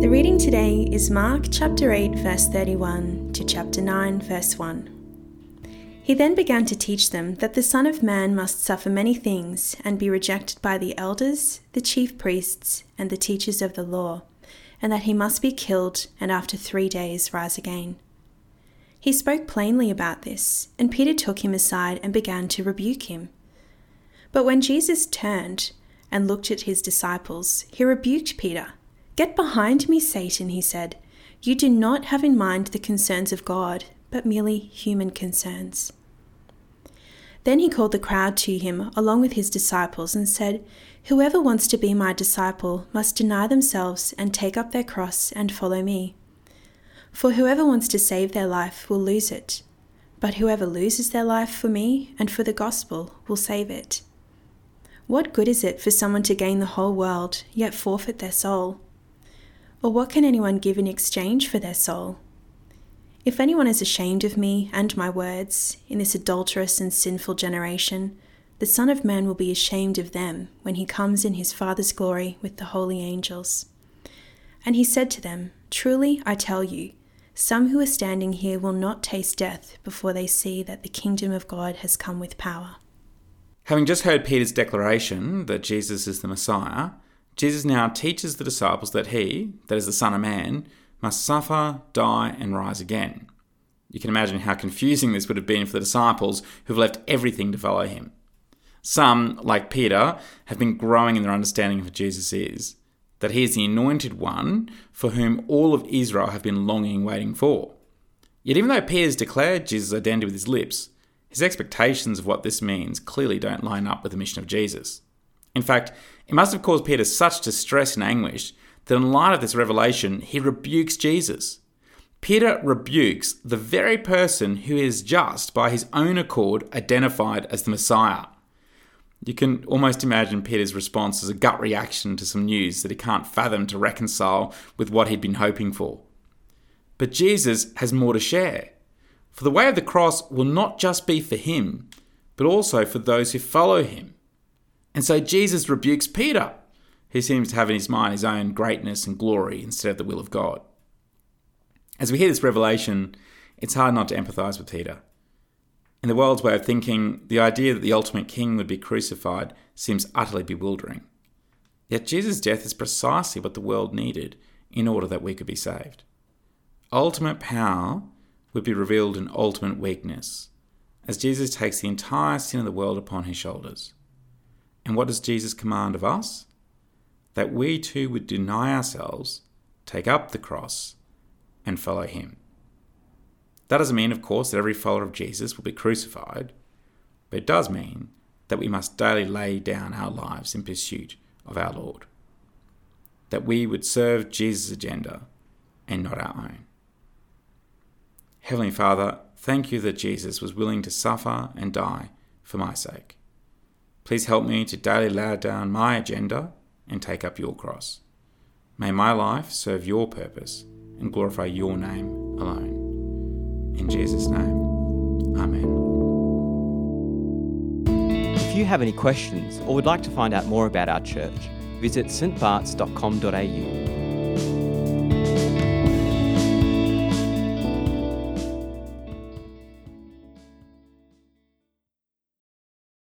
The reading today is Mark chapter 8, verse 31 to chapter 9, verse 1. He then began to teach them that the Son of Man must suffer many things and be rejected by the elders, the chief priests, and the teachers of the law, and that he must be killed and after three days rise again. He spoke plainly about this, and Peter took him aside and began to rebuke him. But when Jesus turned and looked at his disciples, he rebuked Peter. Get behind me, Satan, he said. You do not have in mind the concerns of God, but merely human concerns. Then he called the crowd to him along with his disciples and said, Whoever wants to be my disciple must deny themselves and take up their cross and follow me. For whoever wants to save their life will lose it, but whoever loses their life for me and for the gospel will save it. What good is it for someone to gain the whole world, yet forfeit their soul? Or what can anyone give in exchange for their soul? If anyone is ashamed of me and my words in this adulterous and sinful generation, the Son of Man will be ashamed of them when he comes in his Father's glory with the holy angels. And he said to them, Truly I tell you, some who are standing here will not taste death before they see that the kingdom of God has come with power. Having just heard Peter's declaration that Jesus is the Messiah, Jesus now teaches the disciples that he, that is the Son of Man, must suffer, die, and rise again. You can imagine how confusing this would have been for the disciples who've left everything to follow him. Some, like Peter, have been growing in their understanding of who Jesus is, that he is the anointed one for whom all of Israel have been longing, waiting for. Yet, even though Peter's declared Jesus' identity with his lips, his expectations of what this means clearly don't line up with the mission of Jesus. In fact, it must have caused Peter such distress and anguish that in light of this revelation, he rebukes Jesus. Peter rebukes the very person who is just by his own accord identified as the Messiah. You can almost imagine Peter's response as a gut reaction to some news that he can't fathom to reconcile with what he'd been hoping for. But Jesus has more to share. For the way of the cross will not just be for him, but also for those who follow him. And so Jesus rebukes Peter, who seems to have in his mind his own greatness and glory instead of the will of God. As we hear this revelation, it's hard not to empathize with Peter. In the world's way of thinking, the idea that the ultimate king would be crucified seems utterly bewildering. Yet Jesus' death is precisely what the world needed in order that we could be saved. Ultimate power would be revealed in ultimate weakness, as Jesus takes the entire sin of the world upon his shoulders. And what does Jesus command of us? That we too would deny ourselves, take up the cross, and follow him. That doesn't mean, of course, that every follower of Jesus will be crucified, but it does mean that we must daily lay down our lives in pursuit of our Lord. That we would serve Jesus' agenda and not our own. Heavenly Father, thank you that Jesus was willing to suffer and die for my sake. Please help me to daily lay down my agenda and take up your cross. May my life serve your purpose and glorify your name alone. In Jesus' name, Amen. If you have any questions or would like to find out more about our church, visit stbarts.com.au